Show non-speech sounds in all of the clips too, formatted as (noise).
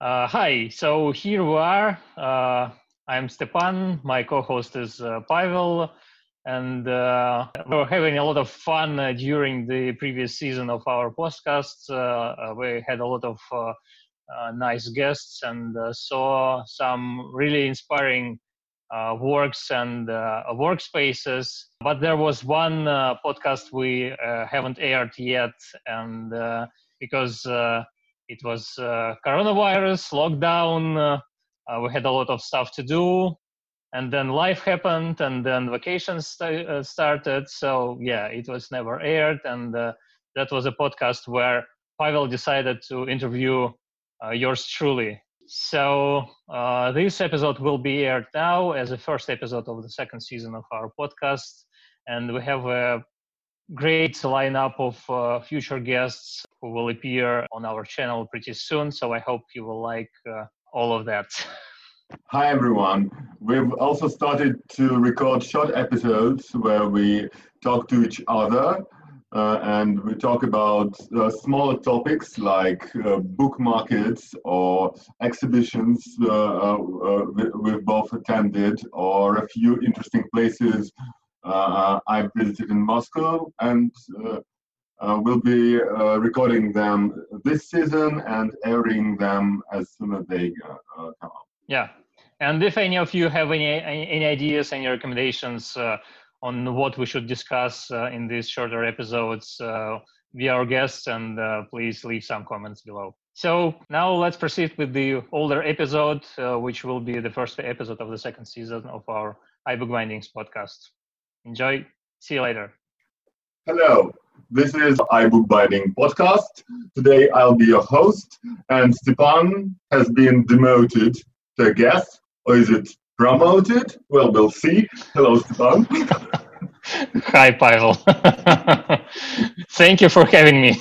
Uh, hi, so here we are. Uh, I'm Stepan. My co-host is uh, Pavel, and uh, we're having a lot of fun uh, during the previous season of our podcasts. Uh, we had a lot of nice guests and saw some really inspiring works and workspaces. But there was one podcast we haven't aired yet, and because it was uh, coronavirus lockdown uh, uh, we had a lot of stuff to do and then life happened and then vacations st- uh, started. So yeah it was never aired and uh, that was a podcast where pavel decided to interview yours truly. So this episode will be aired now as a first episode of the second season of our podcast and we have a great lineup of uh, future guests who will appear on our channel pretty soon. So I hope you will like uh, all of that. (laughs) Hi, everyone. We've also started to record short episodes where we talk to each other. Uh, and we talk about uh, smaller topics like uh, book markets or exhibitions uh, we've both attended, or a few interesting places uh, I visited in Moscow and uh, uh, we'll be recording them this season and airing them as soon as they come out. Yeah, and if any of you have any any ideas, any recommendations on what we should discuss in these shorter episodes, be our guests and uh, please leave some comments below. So now let's proceed with the older episode, uh, which will be the first episode of the second season of our iBookbindings podcast. Enjoy. See you later. Hello. This is iBookbinding podcast. Today I'll be your host, and Stepan has been demoted to guest, or is it promoted? Well, we'll see. Hello, Stepan. (laughs) Hi, Pavel. (laughs) Thank you for having me.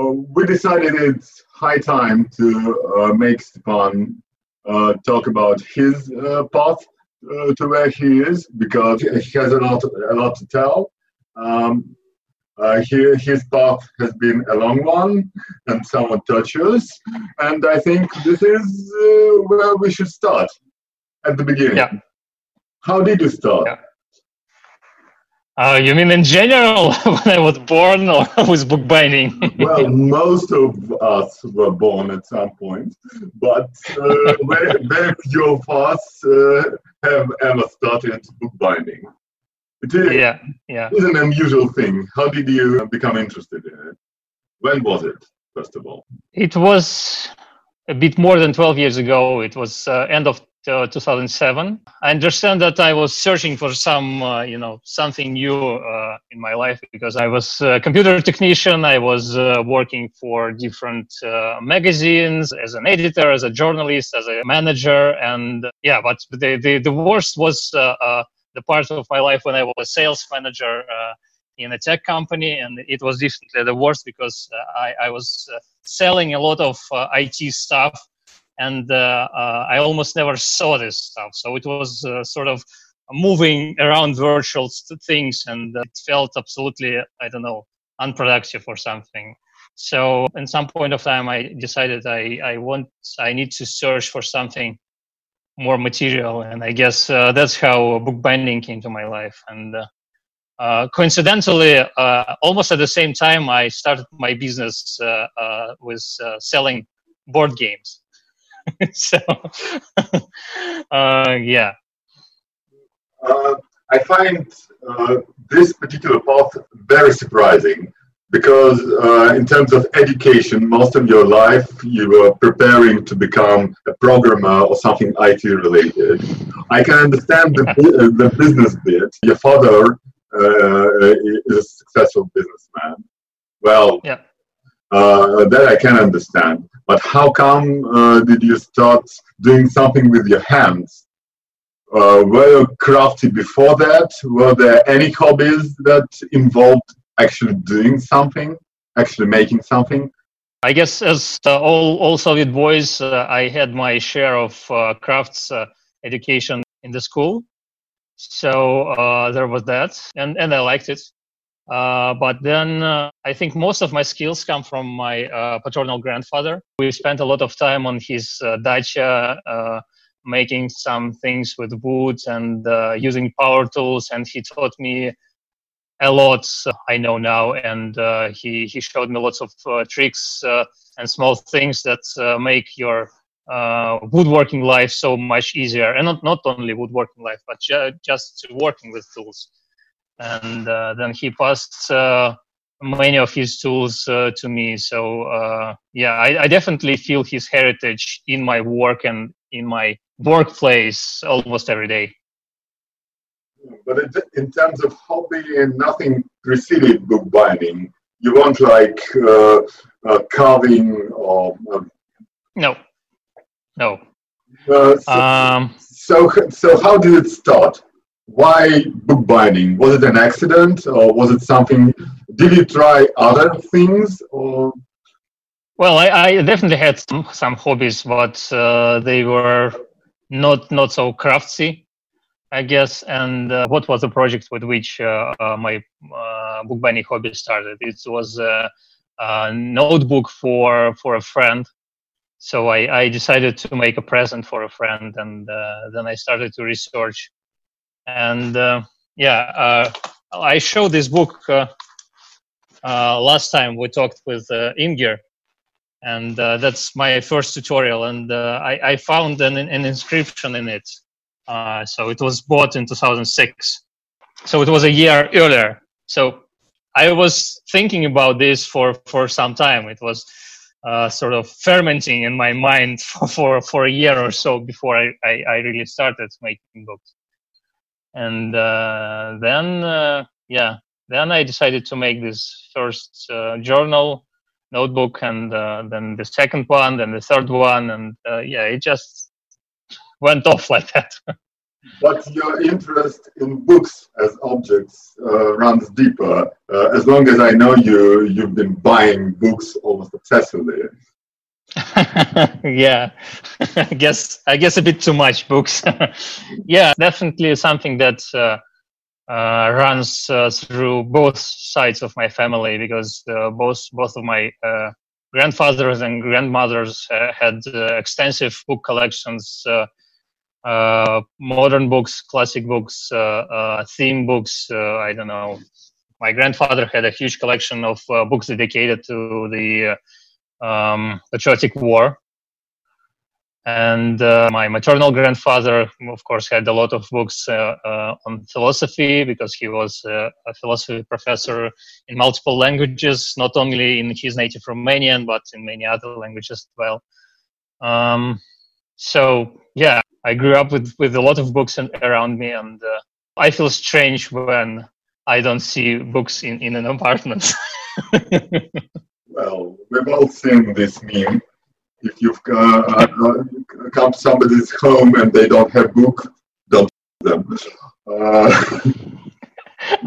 Uh, we decided it's high time to uh, make Stepan uh, talk about his uh, path uh, to where he is because he has a lot, a lot to tell. Um, uh, he, his path has been a long one and somewhat tortuous, and I think this is uh, where we should start at the beginning. Yeah. How did you start? Yeah. Uh, you mean in general (laughs) when I was born or (laughs) with bookbinding? (laughs) well, most of us were born at some point, but uh, very, very few of us uh, have ever started bookbinding. It is, yeah, yeah. It's an unusual thing. How did you become interested in it? When was it, first of all? It was a bit more than 12 years ago. It was uh, end of uh, 2007. I understand that I was searching for some, uh, you know, something new uh, in my life because I was a computer technician. I was uh, working for different uh, magazines as an editor, as a journalist, as a manager, and yeah. But the the, the worst was the part of my life when I was a sales manager in a tech company, and it was definitely the worst because I, I was selling a lot of IT stuff and uh, uh, I almost never saw this stuff. So it was uh, sort of moving around virtual things, and it felt absolutely, I don't know, unproductive or something. So, at some point of time, I decided I, I want, I need to search for something more material, and I guess uh, that's how bookbinding came to my life. And uh, uh, coincidentally, almost at the same time, I started my business with selling board games. (laughs) so, uh, yeah. Uh, I find uh, this particular path very surprising because, uh, in terms of education, most of your life you were preparing to become a programmer or something IT related. I can understand the, the business bit. Your father uh, is a successful businessman. Well, yeah. Uh, that I can understand. But how come uh, did you start doing something with your hands? Uh, were you crafty before that? Were there any hobbies that involved actually doing something, actually making something? I guess as uh, all, all Soviet boys, uh, I had my share of uh, crafts education in the school. So there was that, and, and I liked it. Uh, but then uh, I think most of my skills come from my uh, paternal grandfather. We spent a lot of time on his uh, dacha, uh, making some things with wood and using power tools, and he taught me a lot. I know now, and he he showed me lots of tricks and small things that make your woodworking life so much easier, and not not only woodworking life, but ju- just working with tools and uh, then he passed uh, many of his tools uh, to me. So uh, yeah, I, I, definitely feel his heritage in my work and in my workplace almost every day. But in terms of hobby and nothing preceded bookbinding, you want like uh, uh, carving or no, no. So, um, so, so how did it start? Why bookbinding? Was it an accident or was it something? Did you try other things or? Well, I, I definitely had some, some hobbies, but uh, they were not not so craftsy, I guess. And uh, what was the project with which uh, uh my uh, bookbinding hobby started? It was a, a, notebook for for a friend. So I, I decided to make a present for a friend, and uh, then I started to research and uh, yeah, uh, I showed this book uh, last time we talked with Inger, and that's my first tutorial. And I, I, found an, an, inscription in it. so it was bought in 2006. So it was a year earlier. So I was thinking about this for, for some time. It was uh, sort of fermenting in my mind (laughs) for, for, for a year or so before I, I, I really started making books and uh, then uh, yeah then i decided to make this first uh, journal notebook and uh, then the second one then the third one and uh, yeah it just (laughs) went off like that. (laughs) But your interest in books as objects uh, runs deeper? As long as i know you you've been buying books almost obsessively (laughs) yeah. (laughs) I guess i guess a bit too much books (laughs) yeah definitely something that uh, uh, runs uh, through both sides of my family because uh, both both of my uh, grandfathers and grandmothers uh, had extensive book collections modern books classic books theme books i don't know. My grandfather had a huge collection of books dedicated to the um, Patriotic War. And uh, my maternal grandfather, of course, had a lot of books uh, uh, on philosophy because he was uh, a philosophy professor in multiple languages, not only in his native Romanian, but in many other languages as well. Um, so, yeah, I grew up with, with a lot of books in, around me, and uh, I feel strange when I don't see books in, in an apartment. (laughs) We've all seen this meme. If you've uh, uh, come to somebody's home and they don't have book, don't them. Uh,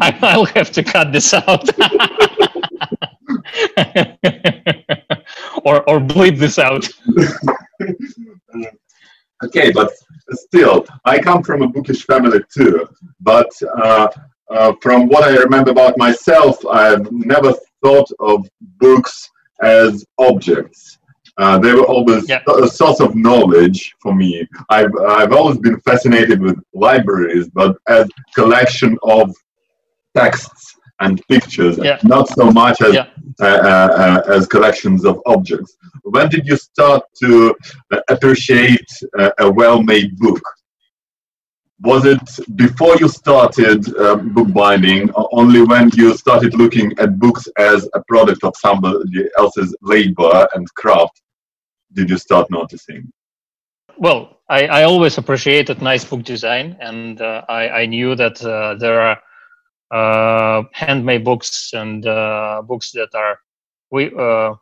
(laughs) I'll have to cut this out. (laughs) or or bleep this out. (laughs) okay, but still, I come from a bookish family too. But uh, uh, from what I remember about myself, I've never thought of books as objects. Uh, they were always a source of knowledge for me. I've, I've always been fascinated with libraries, but as collection of texts and pictures, yeah. not so much as, yeah. uh, uh, uh as collections of objects. When did you start to uh, appreciate a well-made book? Was it before you started um, bookbinding only when you started looking at books as a product of somebody else's labor and craft did you start noticing? Well i, I always appreciated nice book design and uh, I, I, knew that uh, there are uh, handmade books and uh, books that are we uh,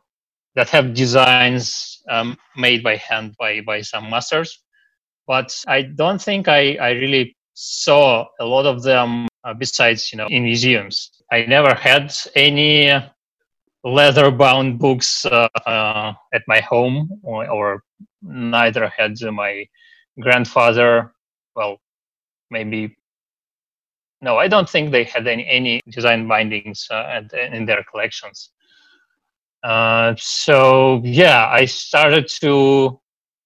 that have designs um, made by hand by by some masters but I don't think I, I really saw a lot of them uh, besides, you know, in museums. I never had any leather bound books uh, uh, at my home or, or, neither had my grandfather well maybe no, I don't think they had any any design bindings uh, in their collections. Uh, so yeah, I started to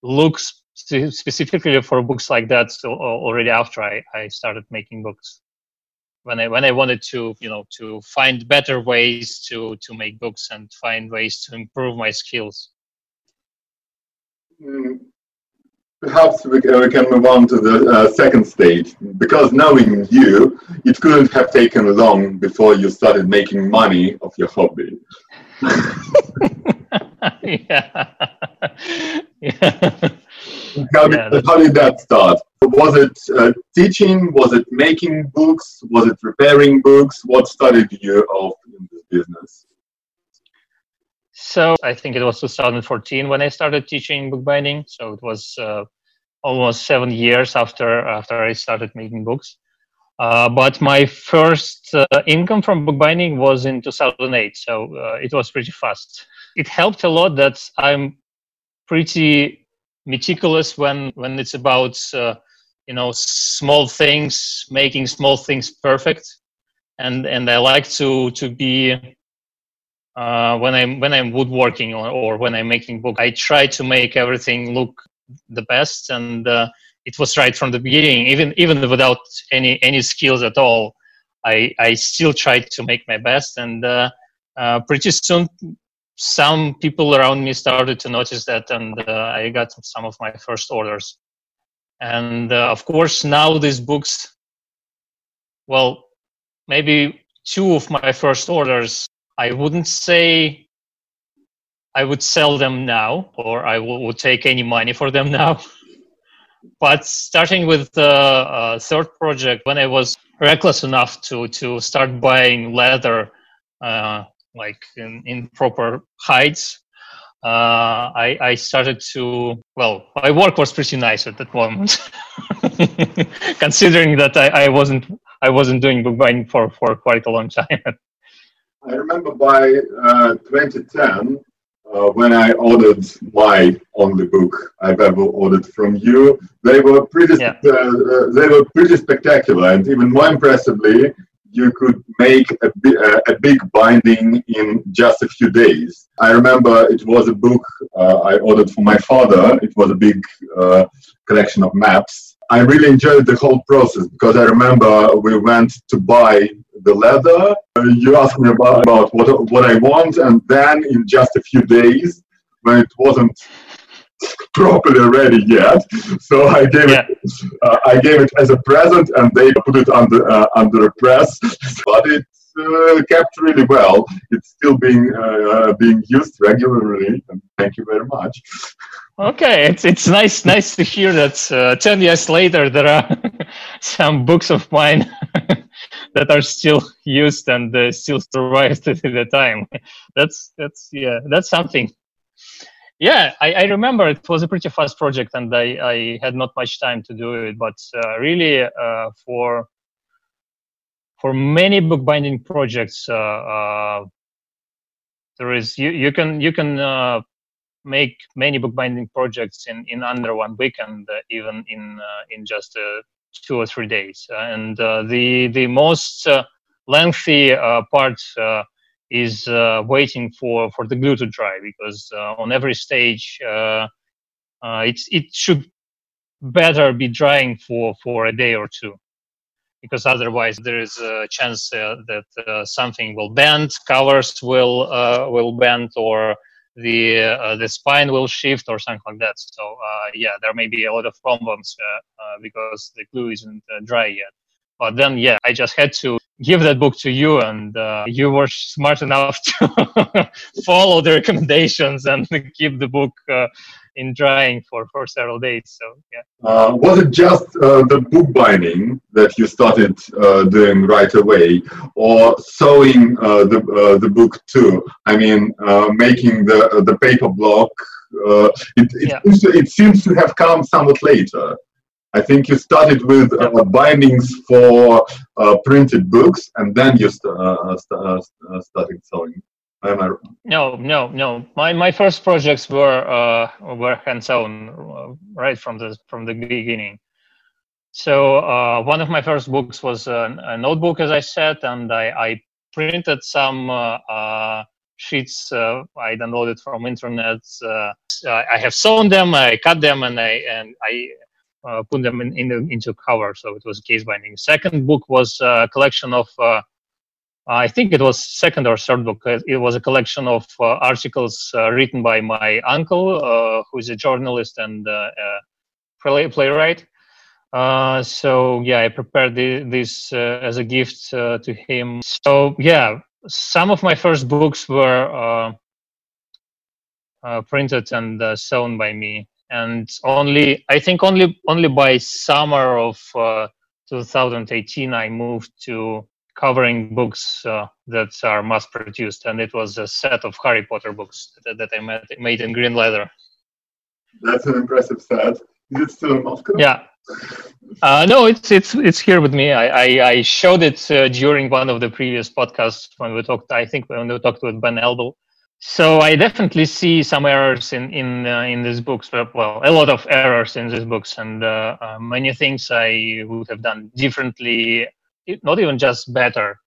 look specifically for books like that so, already after I, I started making books. When I when I wanted to you know to find better ways to to make books and find ways to improve my skills. Mm, perhaps we, we, can move on to the uh, second stage because knowing you, it couldn't have taken long before you started making money of your hobby. (laughs) (laughs) yeah. (laughs) yeah. How did, how did that start? Was it uh, teaching? Was it making books? Was it repairing books? What started you off in this business? So I think it was 2014 when I started teaching bookbinding. So it was uh, almost seven years after after I started making books. Uh, but my first uh, income from bookbinding was in 2008, so uh, it was pretty fast. It helped a lot that I'm pretty meticulous when when it's about uh, you know small things, making small things perfect, and and I like to to be uh, when I'm when I'm woodworking or, or when I'm making book, I try to make everything look the best. And uh, it was right from the beginning. Even even without any any skills at all i i still tried to make my best. And uh, uh, pretty soon some people around me started to notice that and uh, i got some of my first orders and uh, of course now these books well maybe two of my first orders i wouldn't say I would sell them now, or I would take any money for them (laughs) now. but starting with the uh, third project, when I was reckless enough to to start buying leather, uh, like in, in proper hides, uh, I, I started to well, my work was pretty nice at that moment, (laughs) considering that I, I wasn't I wasn't doing bookbinding for for quite a long time. (laughs) I remember by uh, 2010, uh, when I ordered my only book I've ever ordered from you, they were pretty yeah. uh, uh they were pretty spectacular, and even more impressively, you could make a, uh, a big binding in just a few days. I remember it was a book uh, I ordered for my father. It was a big uh, collection of maps. I really enjoyed the whole process because I remember we went to buy the leather. Uh, you asked me about, about what, what I want, and then in just a few days, when it wasn't (laughs) properly ready yet, so I gave yeah. it uh, I gave it as a present, and they put it under uh, under a press, (laughs) but it uh, kept really well. It's still being uh, being used regularly, and thank you very much. Okay, it's it's nice nice to hear that uh, ten years later there are (laughs) some books of mine that are still used and uh, still survived the time. That's that's yeah, that's something. Yeah, I, I, remember it was a pretty fast project, and I, I had not much time to do it. But uh, really, uh, for for many bookbinding projects, uh, uh, there is you, you can you can uh, make many bookbinding projects in, in under one week, and even in in just two or three days. Uh, and uh, the the most uh, lengthy part is waiting for for the glue to dry because on every stage it's it should better be drying for for a day or two because otherwise there is a chance uh, that uh, something will bend, covers will uh, will bend, or the uh, the spine will shift or something like that. So uh, yeah, there may be a lot of problems uh, because the glue isn't dry yet. But then yeah, I just had to give that book to you, and you were smart enough to (laughs) follow the recommendations and (laughs) keep the book in drying for, for several days. So yeah. Uh, was it just uh, the book binding that you started uh, doing right away, or sewing uh, the uh, the book too? I mean, uh, making the the paper block. it it, yeah. it seems to have come somewhat later. I think you started with bindings for printed books, and then you st- st- started sewing. Am I No, no, no. My my first projects were uh, were hands-on uh, right from the from the beginning. So uh, one of my first books was a, a, notebook, as I said, and I, I printed some uh, uh, sheets uh, I downloaded from internet. Uh, I have sewn them, I cut them, and I and I uh, put them in, in the, into cover. So it was case binding. Second book was a collection of. I think it was second or third book. It was a collection of articles written by my uncle, who is a journalist and playwright. Uh, so yeah, I prepared the, this uh, as a gift uh, to him. So yeah, some of my first books were uh, uh, printed and sewn by me, and only I think only only by summer of 2018 I moved to covering books that are mass produced, and it was a set of Harry Potter books that, that I made, made in green leather. That's an impressive set. Is it still in Moscow? Yeah. Uh, no, it's it's it's here with me. I I, I showed it uh, during one of the previous podcasts when we talked. I think when we talked with Ben Elbel. So I definitely see some errors in in uh, in these books. Well, a lot of errors in these books, and uh, uh, many things I would have done differently. Not even just better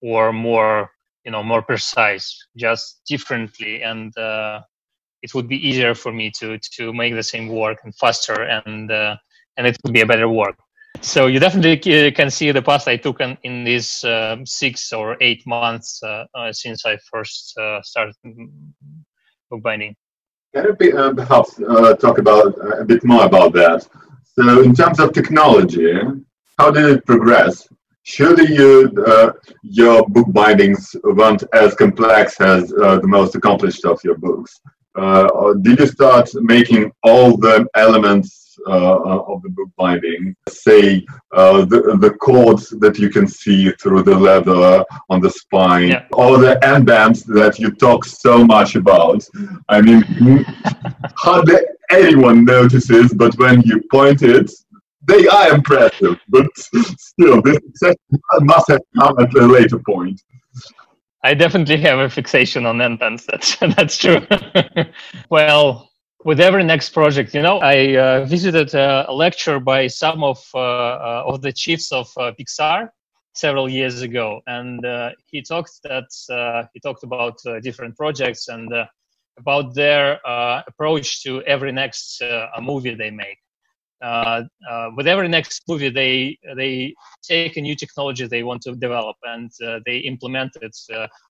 or more, you know, more precise, just differently, and uh, it would be easier for me to to make the same work and faster and and it would be a better work. So you definitely can see the path I took in, in these uh, six or eight months uh, uh, since I first uh, started bookbinding. Can you be, uh, perhaps uh, talk about a bit more about that? So, in terms of technology, how did it progress? Surely you, your book bindings weren't as complex as the most accomplished of your books. did you start making all the elements uh, uh, of the book binding. Say uh, the, the cords that you can see through the leather on the spine, yeah. or the bands that you talk so much about. I mean, (laughs) hardly anyone notices, but when you point it, they are impressive. But still, this (laughs) must have come at a later point. I definitely have a fixation on end bands. That's (laughs) that's true. well, with every next project. You know, I uh, visited a, lecture by some of uh, uh, of the chiefs of uh, Pixar several years ago, and uh, he talked that uh, he talked about different projects and about their approach to every next movie they make. with every next movie, they they take a new technology they want to develop and they implement it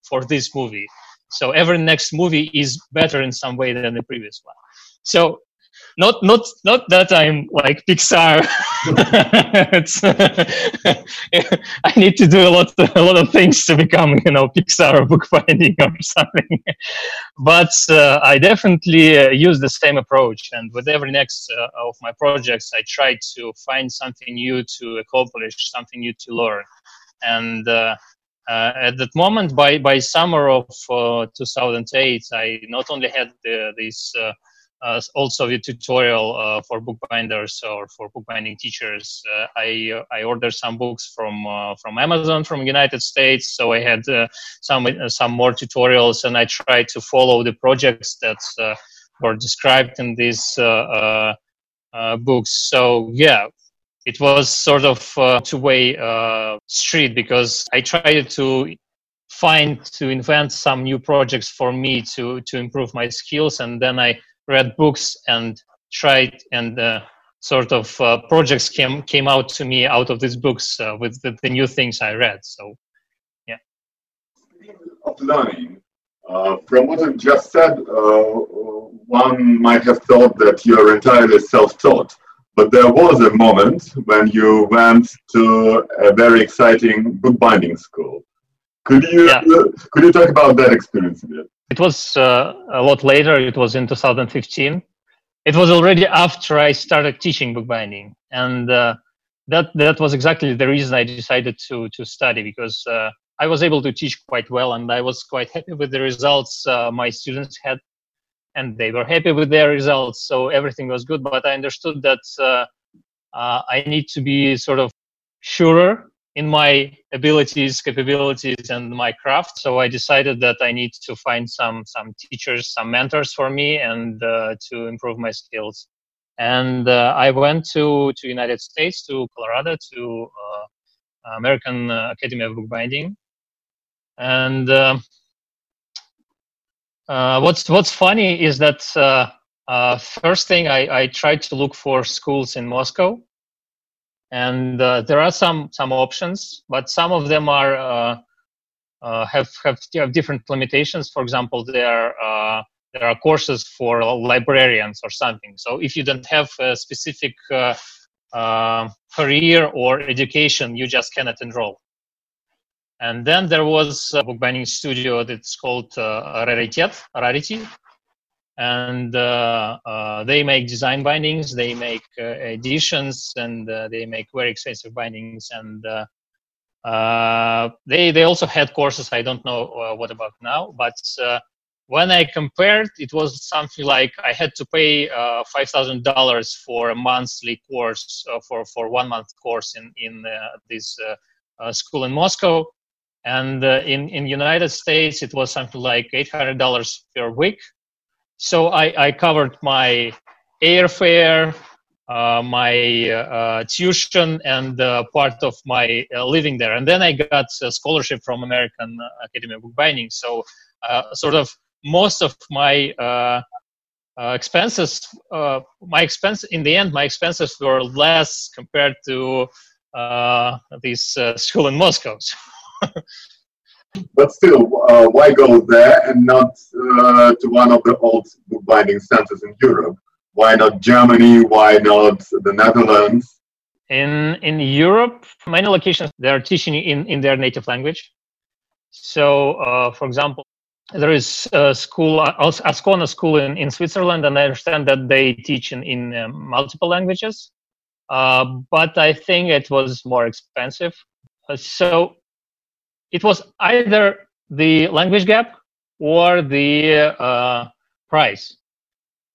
for this movie. So every next movie is better in some way than the previous one. So not not not that I'm like Pixar. (laughs) (laughs) I need to do a lot a lot of things to become you know Pixar (laughs) bookbinding or something. but uh, I definitely uh, use the same approach, and with every next uh, of my projects, I try to find something new to accomplish, something new to learn, and. Uh, uh, at that moment, by, by summer of uh, 2008, I not only had this also the tutorial uh, for bookbinders or for bookbinding teachers. Uh, I I ordered some books from uh, from Amazon from United States, so I had uh, some uh, some more tutorials, and I tried to follow the projects that were described in these books. So yeah. It was sort of a two-way street because I tried to find to invent some new projects for me to to improve my skills and then i read books and tried and uh, sort of uh, projects came came out to me out of these books uh, with the, the, new things I read. So, yeah. Of learning, uh, from what I've just said, uh, one might have thought that you're entirely self-taught. But there was a moment when you went to a very exciting bookbinding school. Could you yeah. could you talk about that experience a bit? It was uh, a lot later. It was in 2015. It was already after I started teaching bookbinding, and uh, that that was exactly the reason I decided to to study because uh, I was able to teach quite well, and I was quite happy with the results uh, my students had, and they were happy with their results. So everything was good. But I understood that uh, uh, I need to be sort of surer in my abilities, capabilities, and my craft. So I decided that I need to find some some teachers, some mentors for me, and uh, to improve my skills. and uh, I went to to United States to Colorado to uh, American Academy of Bookbinding, and um, what's what's funny is that first thing I, I tried to look for schools in Moscow and uh, there are some some options, but some of them are uh, uh, have, have have different limitations. For example, there are there are courses for librarians or something. So if you don't have a specific uh, career or education, you just cannot enroll. And then there was a bookbinding studio that's called uh, Raritet, Rarity, and uh, uh, they make design bindings they make uh, editions and uh, they make very expensive bindings. And uh, uh, they they also had courses i don't know what about now but when i compared it was something like i had to pay $5000 for a monthly course for for one month course in in this school in moscow. And in in united states it was something like $800 per week so I, I covered my airfare, uh, my uh, tuition, and uh, part of my uh, living there. And then I got a scholarship from American Academy of Bookbinding. So uh, sort of most of my uh, expenses, my expense in the end, my expenses were less compared to this school in Moscow. (laughs) But still, uh, why go there and not uh, to one of the old bookbinding centers in Europe? Why not Germany? Why not the Netherlands? In in Europe, many locations they are teaching in, in their native language. So, uh, for example, there is a school, Ascona school in, in Switzerland, and I understand that they teach in, in uh, multiple languages. Uh, but I think it was more expensive. Uh, so it was either the language gap or the uh, price.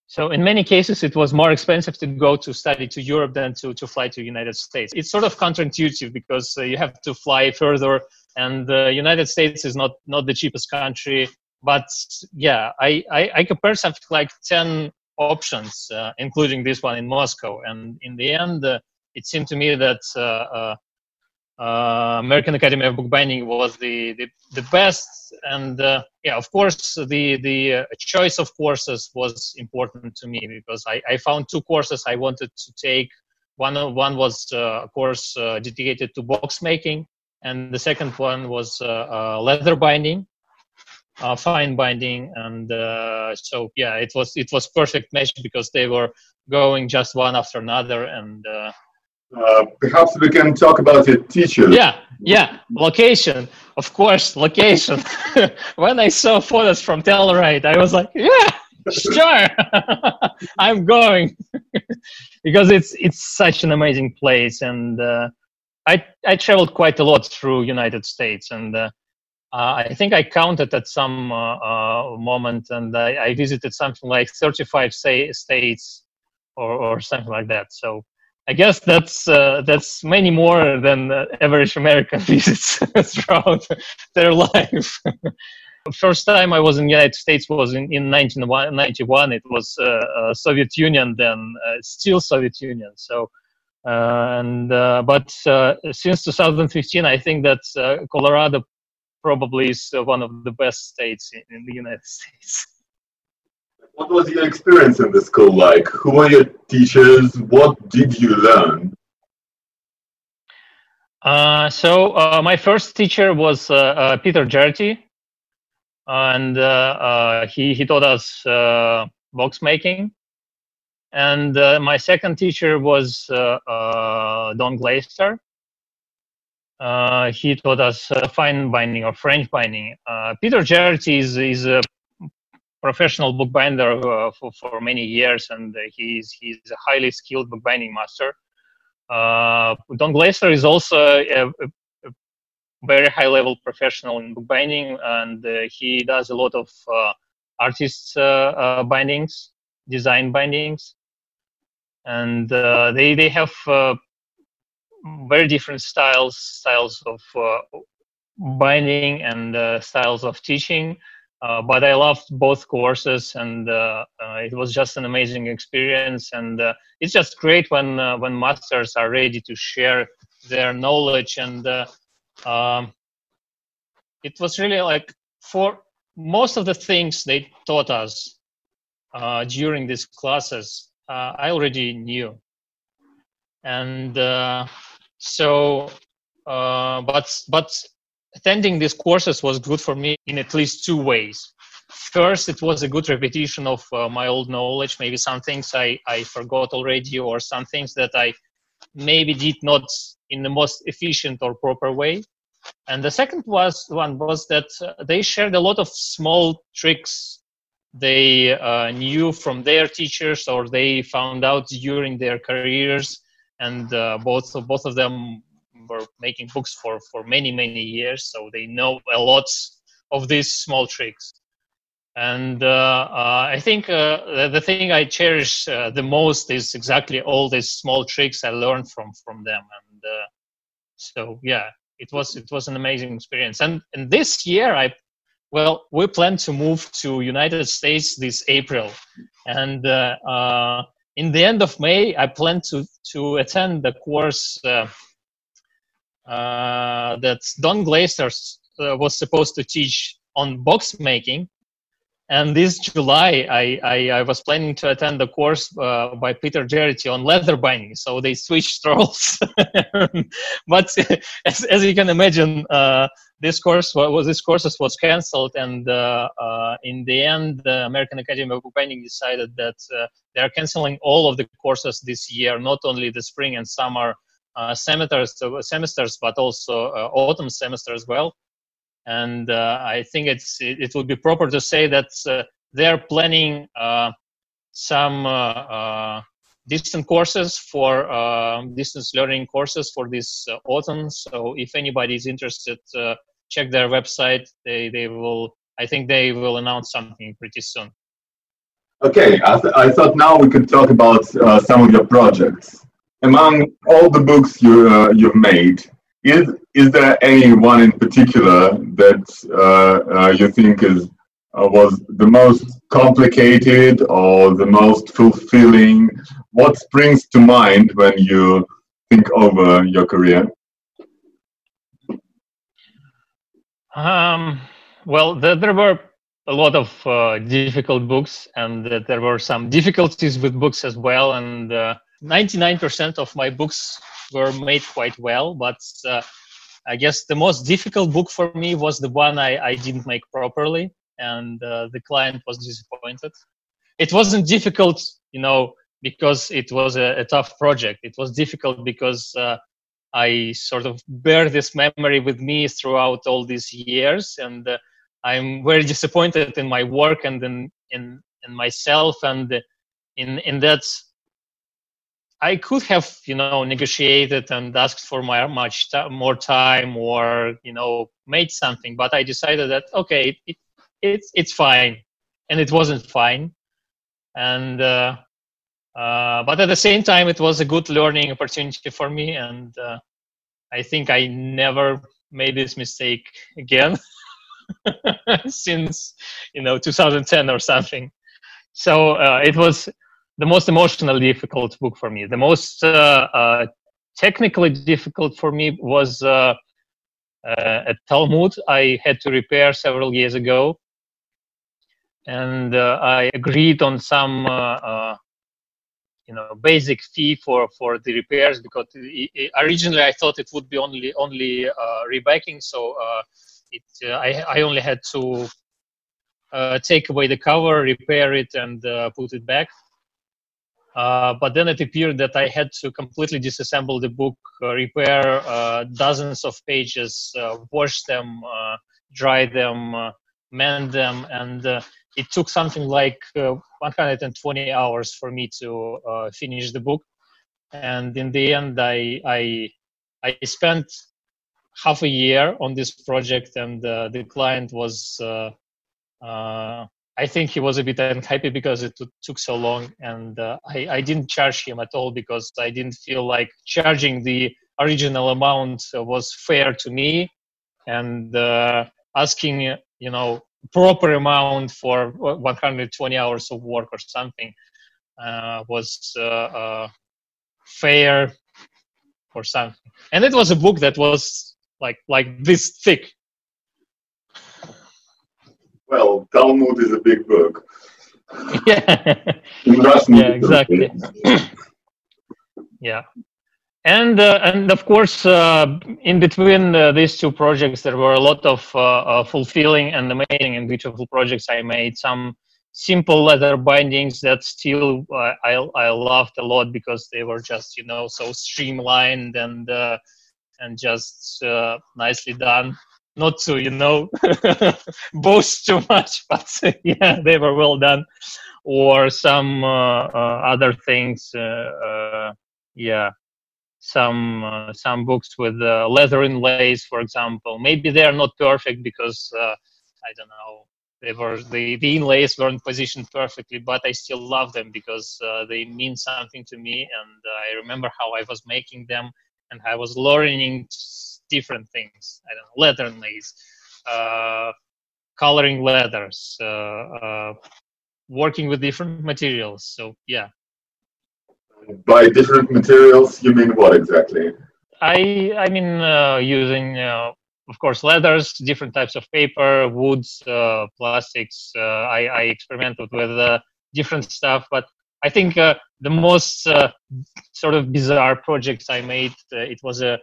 So in many cases, it was more expensive to go to study to Europe than to, to fly to United States. It's sort of counterintuitive because uh, you have to fly further, and the United States is not not the cheapest country. But yeah, I I, I compared something like ten options, uh, including this one in Moscow, and in the end, uh, it seemed to me that uh, uh, uh, American Academy of Bookbinding was the, the, the best. And uh, yeah, of course, the, the uh, choice of courses was important to me because I, I found two courses I wanted to take. One, one was uh, a course uh, dedicated to box making, and the second one was uh, leather binding. fine binding and so yeah it was it was perfect match because they were going just one after another and uh, perhaps we can talk about your teachers. Yeah, yeah, location, of course, location. (laughs) when I saw photos from Telluride, I was like, yeah, sure, (laughs) I'm going (laughs) because it's it's such an amazing place, and uh, I I traveled quite a lot through United States, and uh, uh I think I counted at some uh, uh, moment, and I, I, visited something like 35 say, states or or something like that. So I guess that's uh, that's many more than uh, average American (laughs) visits throughout their life. (laughs) First time I was in the United States was in, in 1991. It was uh, uh, Soviet Union then, uh, still Soviet Union. So, uh, and but since 2015, I think that Colorado probably is one of the best states in, in the United (laughs) States. What was your experience in the school like? Who were your teachers? What did you learn? Uh, so uh, my first teacher was uh, uh Peter Geraty, and uh, uh, he he taught us box making. And my second teacher was Don Glaister. he taught us fine binding or French binding. Peter Geraty is is a professional bookbinder uh, for, for many years, and uh, he's he's a highly skilled bookbinding master. Uh, Don Glaister is also a, a, very high level professional in bookbinding, and uh, he does a lot of uh, artists uh, bindings, design bindings, and they they have very different styles styles of binding and styles of teaching uh, but I loved both courses, and uh, uh, it was just an amazing experience. And uh, it's just great when when masters are ready to share their knowledge. And um, it was really like for most of the things they taught us during these classes, I already knew. And so, but but attending these courses was good for me in at least two ways. First, it was a good repetition of uh, my old knowledge, maybe some things I, I forgot already, or some things that I maybe did not in the most efficient or proper way. And the second was one was that uh, they shared a lot of small tricks they uh, knew from their teachers or they found out during their careers, and uh, both both of them were making books for for many many years, so they know a lot of these small tricks. And uh, uh, I think uh, the, the, thing I cherish uh, the most is exactly all these small tricks I learned from from them. And uh, so yeah, it was it was an amazing experience. And and this year I well, we plan to move to United States this April, and uh, in the end of May, I plan to to attend the course uh, uh, that Don Glaister uh, was supposed to teach on box making. And this July, I, I, I was planning to attend the course uh, by Peter Geraty on leather binding. So they switched (laughs) roles. but as, as you can imagine, uh, this course was this courses was cancelled, and uh, uh, in the end, the American Academy of Bookbinding decided that they are canceling all of the courses this year, not only the spring and summer uh, semesters, semesters, but also uh, autumn semester as well. And uh, I think it's it, it, would be proper to say that they're planning some distance courses for uh, distance learning courses for this uh, autumn. So if anybody is interested, uh, check their website. They they will. I think they will announce something pretty soon. Okay, I, th- I thought now we could talk about some of your projects among all the books you uh, you've made, is is there any one in particular that uh, uh, you think is uh, was the most complicated or the most fulfilling? What springs to mind when you think over your career? Um, well, the, there were a lot of uh, difficult books, and there were some difficulties with books as well, and uh, 99% of my books were made quite well, but uh, I guess the most difficult book for me was the one I, I didn't make properly, and uh, the client was disappointed. It wasn't difficult, you know, because it was a, a tough project. It was difficult because uh, I sort of bear this memory with me throughout all these years, and uh, I'm very disappointed in my work and in in, in myself, and in in that I could have, you know, negotiated and asked for my much t- more time or, you know, made something. But I decided that okay, it, it's it's fine, and it wasn't fine. And uh, uh, but at the same time, it was a good learning opportunity for me, and uh, I think I never made this mistake again (laughs) since you know 2010 or something. So uh, it was the most emotionally difficult book for me. The most uh, uh, technically difficult for me was uh, uh a Talmud I had to repair several years ago, and uh, I agreed on some uh, you know basic fee for for the repairs because it, it, originally I thought it would be only only rebacking, so it I I only had to take away the cover, repair it, and put it back uh, but then it appeared that I had to completely disassemble the book, uh, repair uh, dozens of pages, uh, wash them, uh, dry them, mend them, and it took something like 120 hours for me to finish the book. And in the end, I I, I spent half a year on this project, and the client was I think he was a bit unhappy because it took so long, and uh, I, I, didn't charge him at all because I didn't feel like charging the original amount was fair to me, and uh, asking you know proper amount for 120 hours of work or something uh, was uh, uh, fair or something. And it was a book that was like like this thick. Well, Talmud is a big book. yeah. yeah, exactly. (clears throat) yeah and uh, and of course uh, in between uh, these two projects there were a lot of uh, uh, fulfilling and amazing and beautiful projects i made some simple leather bindings that still uh, I, I loved a lot because they were just you know so streamlined and and just nicely done not to you know (laughs) boast too much (laughs) but yeah they were well done or some other things yeah some uh, some books with uh, leather inlays, for example. Maybe they are not perfect because uh, I don't know they were the, the inlays weren't positioned perfectly, but I still love them because uh, they mean something to me, and I remember how I was making them and I was learning different things. I don't know leather inlays, uh, coloring leathers, uh, working with different materials. So yeah, by different materials, you mean what exactly? I I mean uh, using uh, of course leathers, different types of paper, woods, uh, plastics. Uh, I, I experimented with uh, different stuff, but I think uh, the most sort of bizarre projects I made it was a,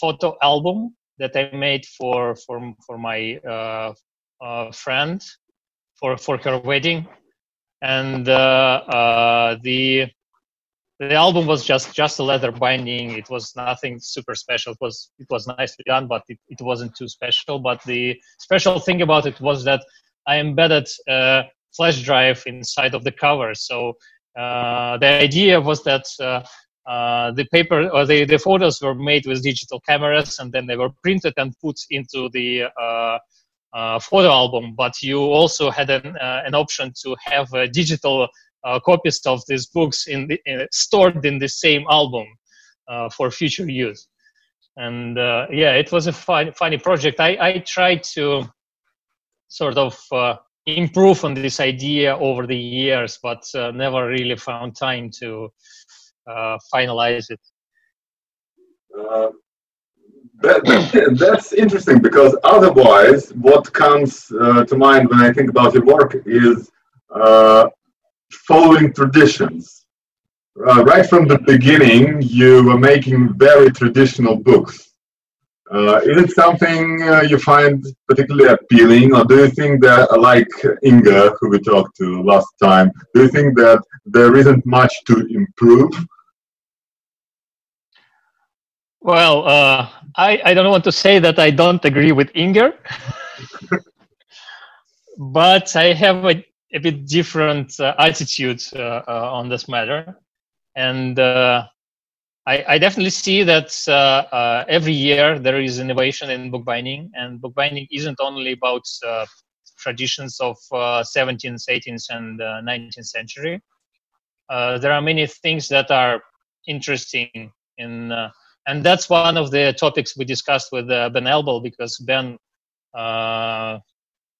photo album that I made for for for my uh, uh, friend for for her wedding, and uh, the the album was just just a leather binding. It was nothing super special. It was it was nicely done but it, it wasn't too special. But the special thing about it was that i embedded a flash drive inside of the cover. So uh, the idea was that uh, uh, the paper or the, the photos were made with digital cameras and then they were printed and put into the uh, uh, photo album but you also had an, uh, an option to have digital uh, copies of these books in the, stored in the same album uh, for future use. And yeah, it was a fun, funny project. I, I tried to sort of improve on this idea over the years, but never really found time to finalize it. That, (coughs) that's interesting because otherwise, what comes to mind when I think about your work is following traditions. Uh, right from the beginning, you were making very traditional books. Uh, is it something uh, you find particularly appealing, or do you think that, uh, like Inga, who we talked to last time, do you think that there isn't much to improve? Well, uh, I, I don't want to say that I don't agree with Inger, (laughs) but I have a a bit different uh, attitude uh, uh, on this matter, and I, I, definitely see that every year there is innovation in bookbinding, and bookbinding isn't only about traditions of 17th, 18th, and 19th century. there are many things that are interesting in and that's one of the topics we discussed with uh, Ben Elbel because Ben uh,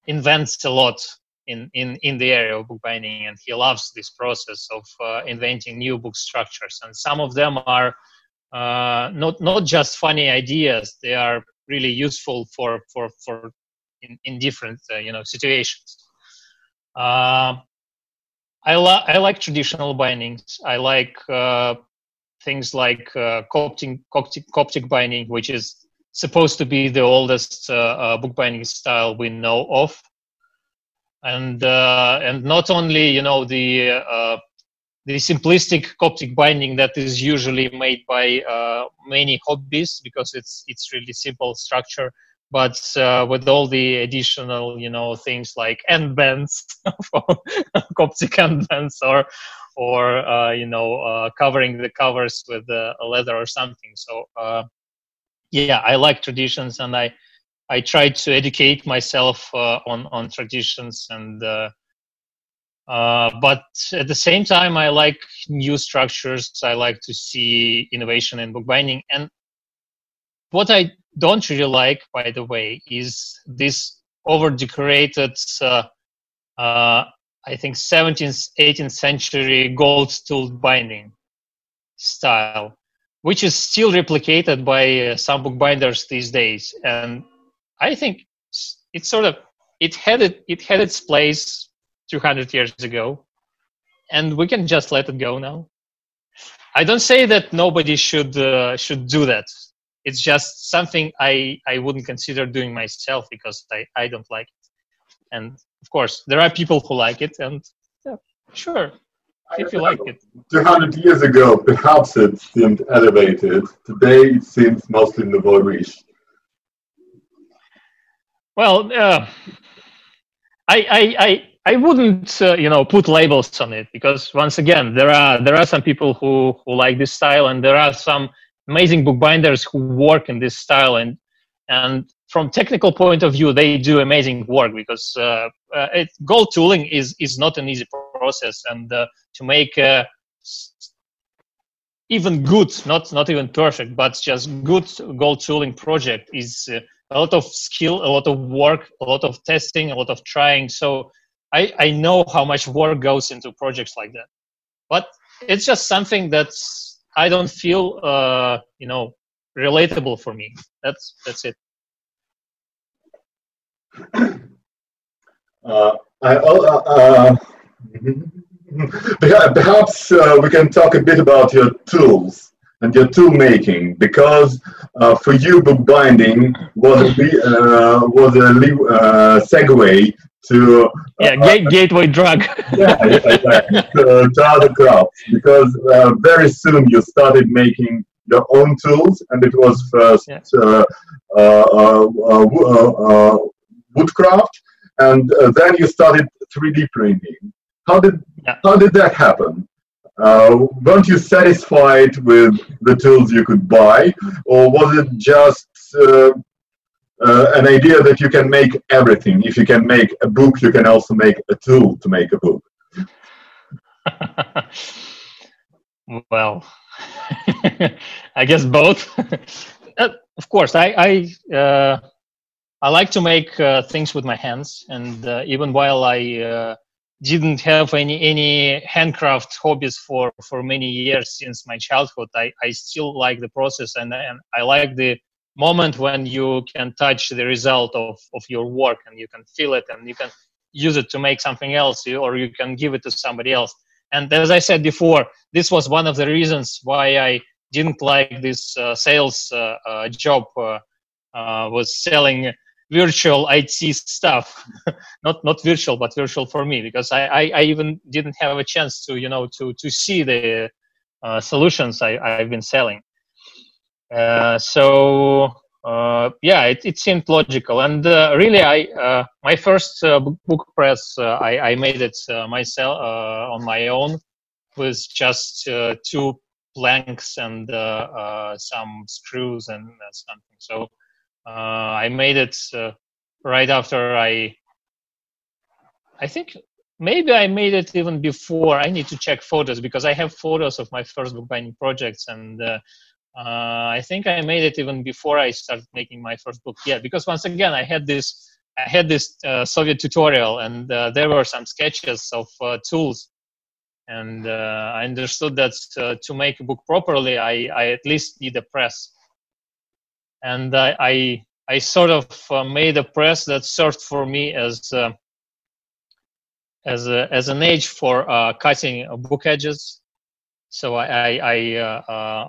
invents a lot in, in, in the area of bookbinding, and he loves this process of uh, inventing new book structures. And some of them are uh, not not just funny ideas; they are really useful for for for in, in different uh, you know situations. Uh, I, lo- I like traditional bindings. I like uh, things like uh, Coptic, Coptic, Coptic binding, which is supposed to be the oldest bookbinding style we know of. And uh, and not only you know the uh, the simplistic Coptic binding that is usually made by uh, many hobbies because it's it's really simple structure, but uh, with all the additional you know things like end bands (laughs) Coptic end bands or or uh, you know uh, covering the covers with a leather or something. So yeah, I like traditions and I I try to educate myself uh, on on traditions and uh, uh, but at the same time I like new structures. I like to see innovation in bookbinding and what I don't really like, by the way, is this over decorated, uh, uh, I think 17th, 18th century gold tooled binding style, which is still replicated by uh, some bookbinders these days. And I think it's sort of it had it, it had its place 200 years ago, and we can just let it go now. I don't say that nobody should uh, should do that. It's just something I I wouldn't consider doing myself because I I don't like it. And of course, there are people who like it, and yeah, sure, if you like it. 200 years ago, perhaps it seemed elevated. Today, it seems mostly nouveau riche. Well, uh, I, I, I, I wouldn't, uh, you know, put labels on it because once again, there are there are some people who who like this style, and there are some amazing bookbinders who work in this style, and and from technical point of view, they do amazing work because uh, uh, it, gold tooling is is not an easy process, and uh, to make uh, even good, not not even perfect, but just good gold tooling project is uh, a lot of skill, a lot of work, a lot of testing, a lot of trying. So I, I know how much work goes into projects like that. But it's just something that's I don't feel you know relatable for me. That's that's it. Uh, I, uh, uh perhaps uh, we can talk a bit about your tools and your tool making because uh, for you bookbinding was a uh, was a uh, segue to yeah uh, gateway drug (laughs) yeah, yeah, to, to, other crafts because uh, very soon you started making your own tools and it was first yeah. Uh, woodcraft and then you started 3D printing. How did yeah. how did that happen? uh, weren't you satisfied with the tools you could buy, or was it just uh, uh, an idea that you can make everything? If you can make a book, you can also make a tool to make a book. (laughs) well, (laughs) I guess both. (laughs) Uh, of course, I I, uh, I like to make uh, things with my hands, and even while I didn't have any any handcraft hobbies for for many years since my childhood i i still like the process and and i like the moment when you can touch the result of of your work and you can feel it and you can use it to make something else or you can give it to somebody else. And as i said before this was one of the reasons why i didn't like this uh, sales uh, uh, job uh, uh, was selling virtual IT stuff, (laughs) not not virtual, but virtual for me because I, I, I, even didn't have a chance to you know to to see the uh, solutions I, I've been selling. Uh, so uh, yeah, it, it seemed logical, and uh, really, I uh, my first uh, book press I, I made it myself on my own with just two planks and some screws and something. So I made it uh, right after I. I think maybe I made it even before. I need to check photos because I have photos of my first bookbinding projects, and uh, uh, I think I made it even before I started making my first book. Yeah, because once again, I had this, I had this uh, Soviet tutorial, and uh, there were some sketches of tools, and I understood that to make a book properly, I, I at least need a press and I I, I sort of uh, made a press that served for me as uh, as a, as an edge for uh, cutting book edges. So I I, I uh,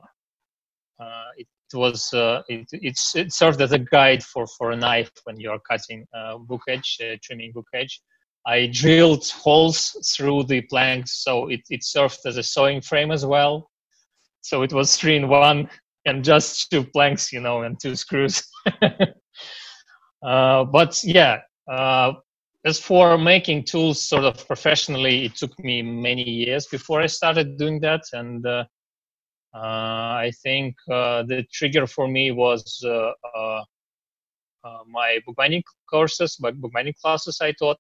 uh, it was it, it's it served as a guide for for a knife when you're cutting book edge trimming book edge. I drilled holes through the planks, so it, it served as a sewing frame as well. So it was three in one and just two planks, you know, and two screws. (laughs) uh, but yeah, uh, as for making tools sort of professionally, it took me many years before I started doing that. And uh, uh I think uh, the trigger for me was uh, my bookbinding courses, my bookbinding classes I taught.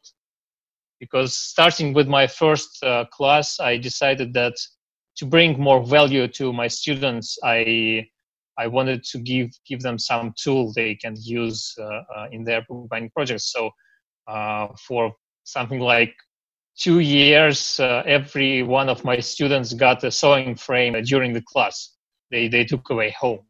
Because starting with my first class, I decided that to bring more value to my students, I I wanted to give give them some tool they can use uh, uh, in their bookbinding projects. So uh, for something like two years. Every one of my students got a sewing frame during the class. They they took away home.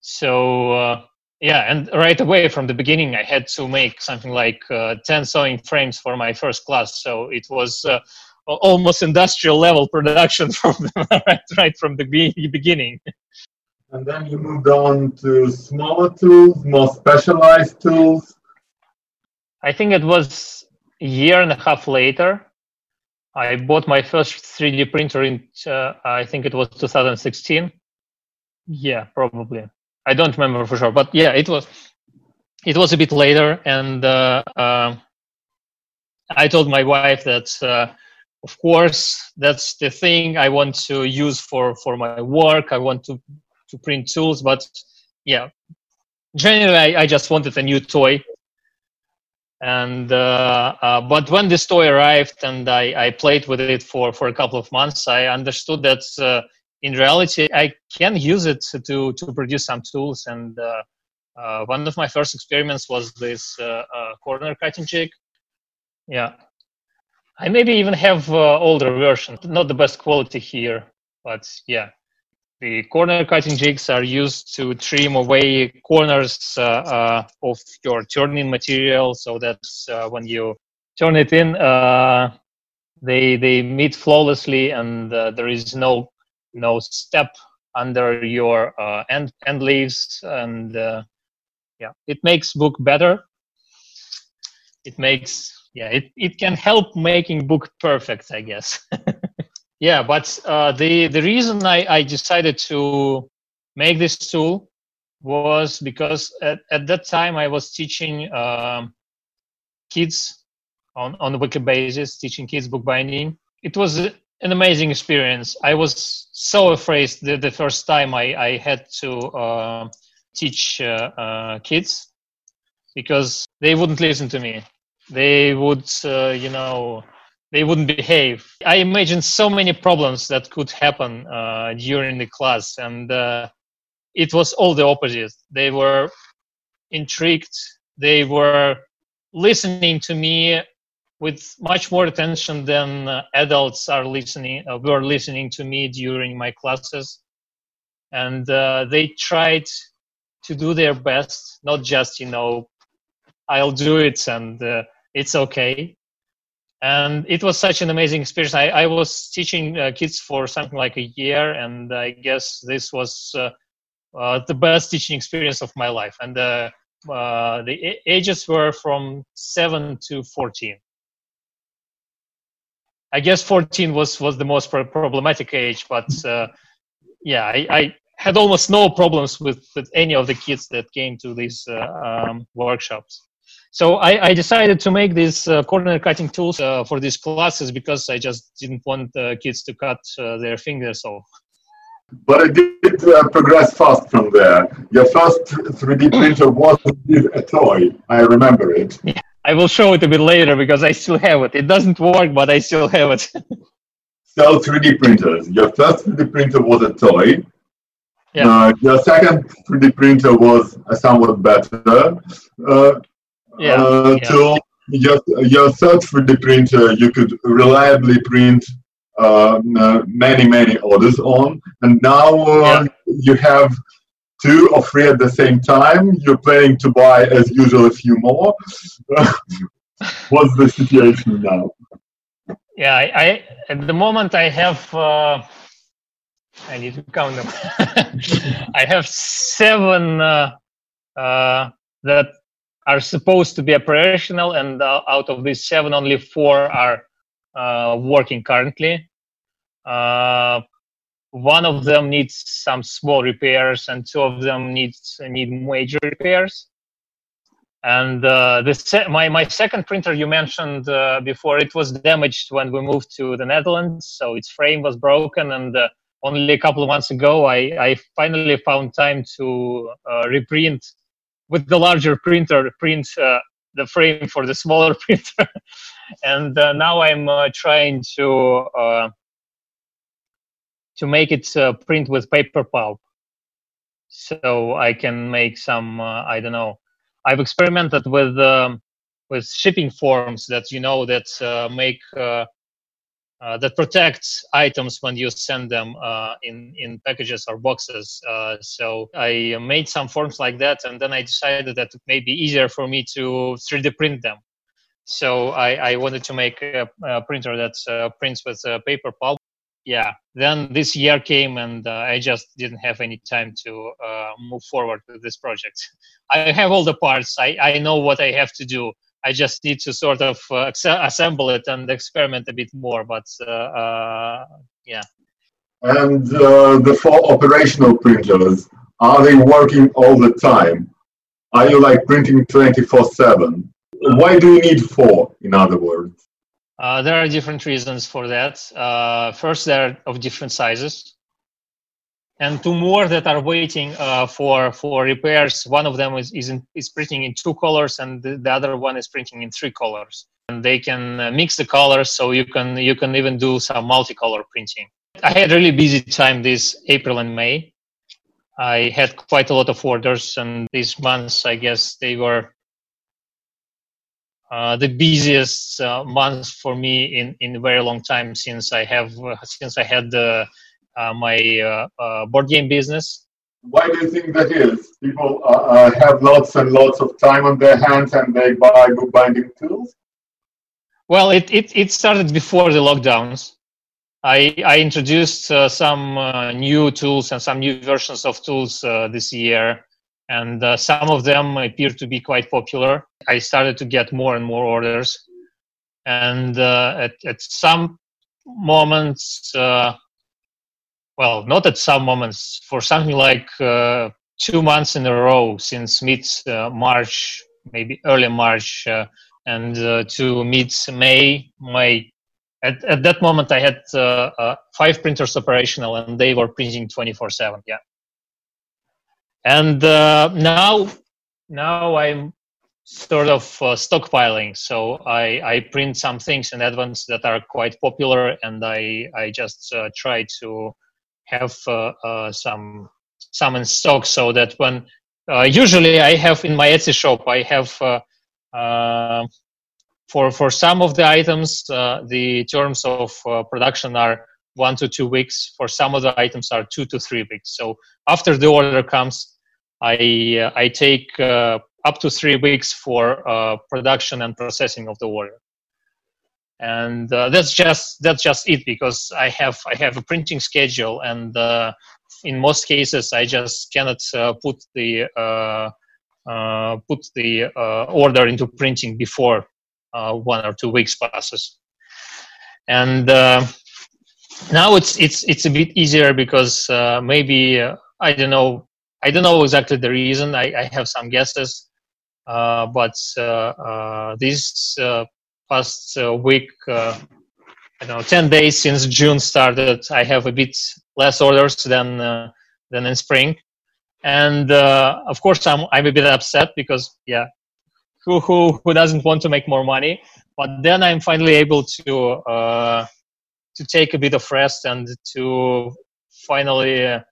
So yeah, and right away from the beginning, I had to make something like uh, ten sewing frames for my first class. So it was uh, almost industrial level (laughs) production from (laughs) right, right from the beginning. And then you moved on to smaller tools, more specialized tools. I think it was a year and a half later. I bought my first 3D printer in, uh, I think it was 2016. Yeah, probably. I don't remember for sure, but yeah, it was. It was a bit later, and uh, uh, I told my wife that uh, of course that's the thing i want to use for for my work i want to to print tools but yeah. Generally i, I just wanted a new toy. And uh, uh, but when this toy arrived and I, I played with it for for a couple of months i understood that uh, in reality i can use it to to produce some tools. And uh, uh, one of my first experiments was this uh, corner cutting jig. Yeah. I maybe even have older version, not the best quality here, but yeah. The corner cutting jigs are used to trim away corners uh, uh, of your turning material, so that uh, when you turn it in, uh, they they meet flawlessly, and uh, there is no no step under your end end leaves, and yeah, it makes book better. It makes yeah it, it can help making book perfect i guess (laughs) yeah but uh, the the reason I, I decided to make this tool was because at, at that time i was teaching um, kids on, on a weekly basis teaching kids bookbinding it was an amazing experience. I was so afraid the, the first time i, I had to uh, teach uh kids because they wouldn't listen to me. They would uh, you know they wouldn't behave. I imagine so many problems that could happen uh, during the class and uh, it was all the opposite. They were intrigued. They were listening to me with much more attention than uh, adults are listening uh, were listening to me during my classes. And uh, they tried to do their best not just you know i'll do it and uh, it's okay and it was such an amazing experience. I, I was teaching uh, kids for something like a year and i guess this was uh, uh, the best teaching experience of my life. And uh, uh, the ages were from 7 to 14 i guess 14 was was the most problematic age but uh, yeah I, I, had almost no problems with, with any of the kids that came to these um, workshops so I, I, decided to make these uh, corner cutting tools uh, for these classes because I just didn't want uh, kids to cut uh, their fingers off. But it did uh, progress fast from there. Your first 3D (clears throat) printer was a toy. I remember it. Yeah, I will show it a bit later because I still have it. It doesn't work, but I still have it. (laughs) so 3D printers. Your first 3D printer was a toy. Yeah. Uh, your second 3D printer was somewhat better yeah, uh, yeah. till your, your third 3D printer you could reliably print uh, many, many orders on. And now uh, yeah. you have two or three at the same time. You're planning to buy, as usual, a few more. (laughs) What's the situation now? Yeah, I, I, at the moment I have. Uh, I need to count them. (laughs) I have seven uh, uh, that are supposed to be operational, and uh, out of these seven, only four are uh, working currently. Uh, one of them needs some small repairs, and two of them needs need major repairs. And uh, the se- my my second printer you mentioned uh, before, it was damaged when we moved to the Netherlands, so its frame was broken, and uh, only a couple of months ago, I, I finally found time to reprint with the larger printer print uh, the frame for the (laughs) smaller printer. And uh, now i'm uh, trying to to make it print with paper pulp. So i can make some i don't know. I've experimented with um, with shipping forms that you know that make uh, uh, that protects items when you send them uh, in in packages or boxes. Uh, so I made some forms like that, and then I decided that it may be easier for me to 3D print them. So I, I wanted to make a, a printer that uh, prints with paper pulp. Yeah. Then this year came, and uh, I just didn't have any time to move forward with this project. I have all the parts. I, I know what I have to do I just need to sort of uh, assemble it and experiment a bit more. But uh, uh, yeah. And uh, the four operational printers are they working all the time? Are you like printing twenty four seven? Why do you need four? In other words. Uh, there are different reasons for that. Uh, first, they're of different sizes and two more that are waiting uh, for for repairs. One of them is is, in, is printing in two colors, and the, the, other one is printing in three colors. And they can uh, mix the colors, so you can you can even do some multicolor printing. I had really busy time this April and May. I had quite a lot of orders, and these months, I guess, they were uh, the busiest uh, months for me in in a very long time since I have uh, since I had the my uh, uh, board game business. Why do you think that is? People have lots and lots of time on their hands and they buy bookbinding tools? Well, it, it, it started before the lockdowns. I, I introduced uh, some uh, new tools and some new versions of tools uh, this year, and some of them appear to be quite popular. I started to get more and more orders, and at, at some moments, well, not at some moments, for something like uh, two months in a row since mid uh, March, maybe early March, uh, and uh, to mid May, my at, at that moment I had uh, uh, five printers operational and they were printing 24 7. Yeah. And now, now I'm sort of stockpiling. So I, I print some things in advance that are quite popular and I, I just try to have uh, uh, some some in stock so that when uh, usually I have in my Etsy shop I have for for some of the items the terms of production are one to two weeks. For some of the items are two to three weeks. So after the order comes, I I take up to three weeks for uh, production and processing of the order and uh, that's just that's just it because i have i have a printing schedule and uh, in most cases i just cannot uh, put the uh, uh, put the uh, order into printing before one or two weeks passes. And now it's it's it's a bit easier because maybe i don't know i don't know exactly the reason. I, I have some guesses. But this past uh, week, uh, I don't know, 10 days since June started, I have a bit less orders than uh, than in spring, and of course I'm I'm a bit upset because yeah, who who who doesn't want to make more money? But then I'm finally able to to take a bit of rest and to finally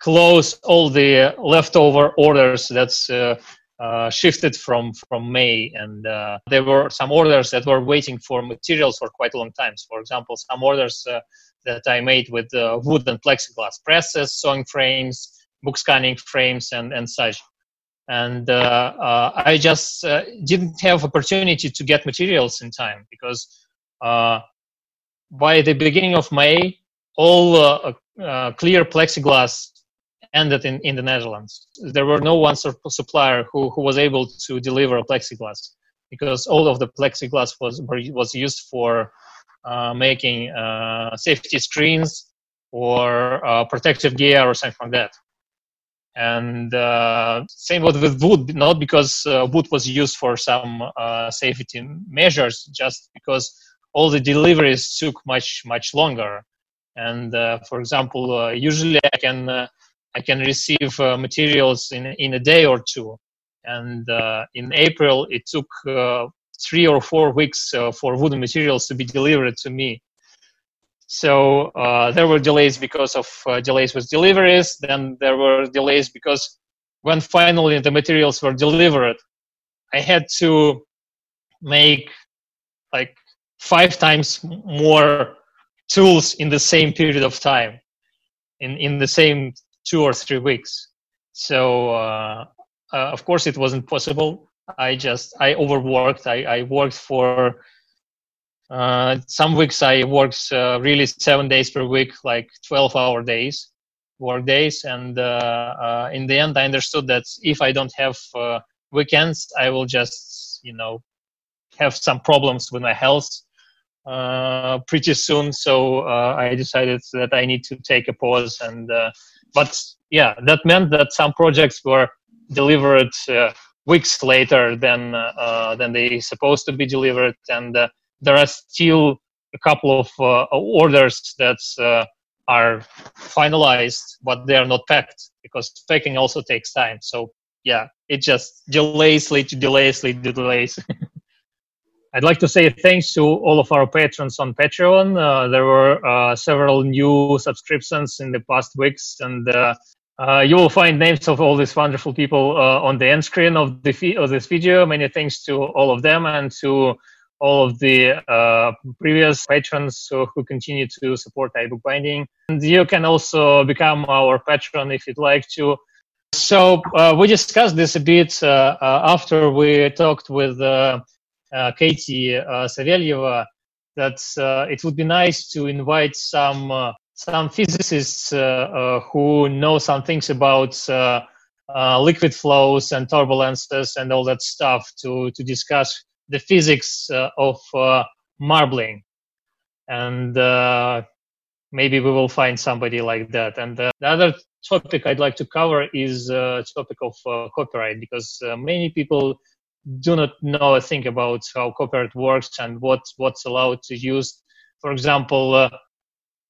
close all the leftover orders that's uh, uh, shifted from from May, and uh, there were some orders that were waiting for materials for quite a long time. For example, some orders uh, that I made with uh, wood and plexiglass presses, sewing frames, book scanning frames, and and such. And uh, I just didn't have opportunity to get materials in time because by the beginning of May, all clear plexiglass ended in, in the Netherlands. There were no one supplier who, who was able to deliver a plexiglass because all of the plexiglass was was used for uh, making uh, safety screens or uh, protective gear or something like that. And uh, same with, with wood, not because uh, wood was used for some uh, safety measures, just because all the deliveries took much much longer. And for example, usually I can I can receive uh, materials in in a day or two. And uh, in April, it took uh, three or four weeks for wooden materials to be delivered to me. So there were delays because of delays with deliveries. Then there were delays because when finally the materials were delivered, I had to make like five times more tools in the same period of time in in the same two or three weeks so uh, uh, of course it wasn't possible i just i overworked i, I worked for uh, some weeks i worked uh, really seven days per week like 12 hour days work days and in the end i understood that if i don't have weekends i will just you know have some problems with my health uh, pretty soon. So uh, I decided that I need to take a pause. And uh, but yeah, that meant that some projects were delivered uh, weeks later than uh, than they supposed to be delivered, and uh, there are still a couple of orders that are finalized, but they are not packed because packing also takes time. So yeah, it just delays, lead to delays, lead to delays. (laughs) I'd like to say thanks to all of our patrons on Patreon. Uh, there were uh, several new subscriptions in the past weeks, and uh, uh you will find names of all these wonderful people uh, on the end screen of, the of this video. Many thanks to all of them and to all of the uh, previous patrons who, who continue to support iBookBinding. And you can also become our patron if you'd like to. So we discussed this a bit after we talked with Katie uh, Savelyeva that uh, it would be nice to invite some some physicists who know some things about liquid flows and turbulences and all that stuff to to discuss the physics of marbling and maybe we will find somebody like that. And uh, the other topic I'd like to cover is uh, topic of uh, copyright because uh, many people do not know a thing about how copyright works and what what's allowed to use. For example, uh,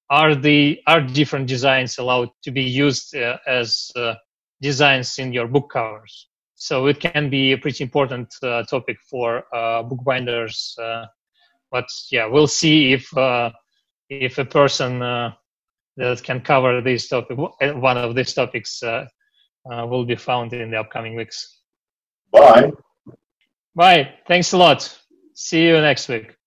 are the are different designs allowed to be used uh, as uh, designs in your book covers? So it can be a pretty important uh, topic for uh, bookbinders. Uh, but yeah, we'll see if if a person that can cover this topic, one of these topics, will be found in the upcoming weeks. Bye. Bye. Thanks a lot. See you next week.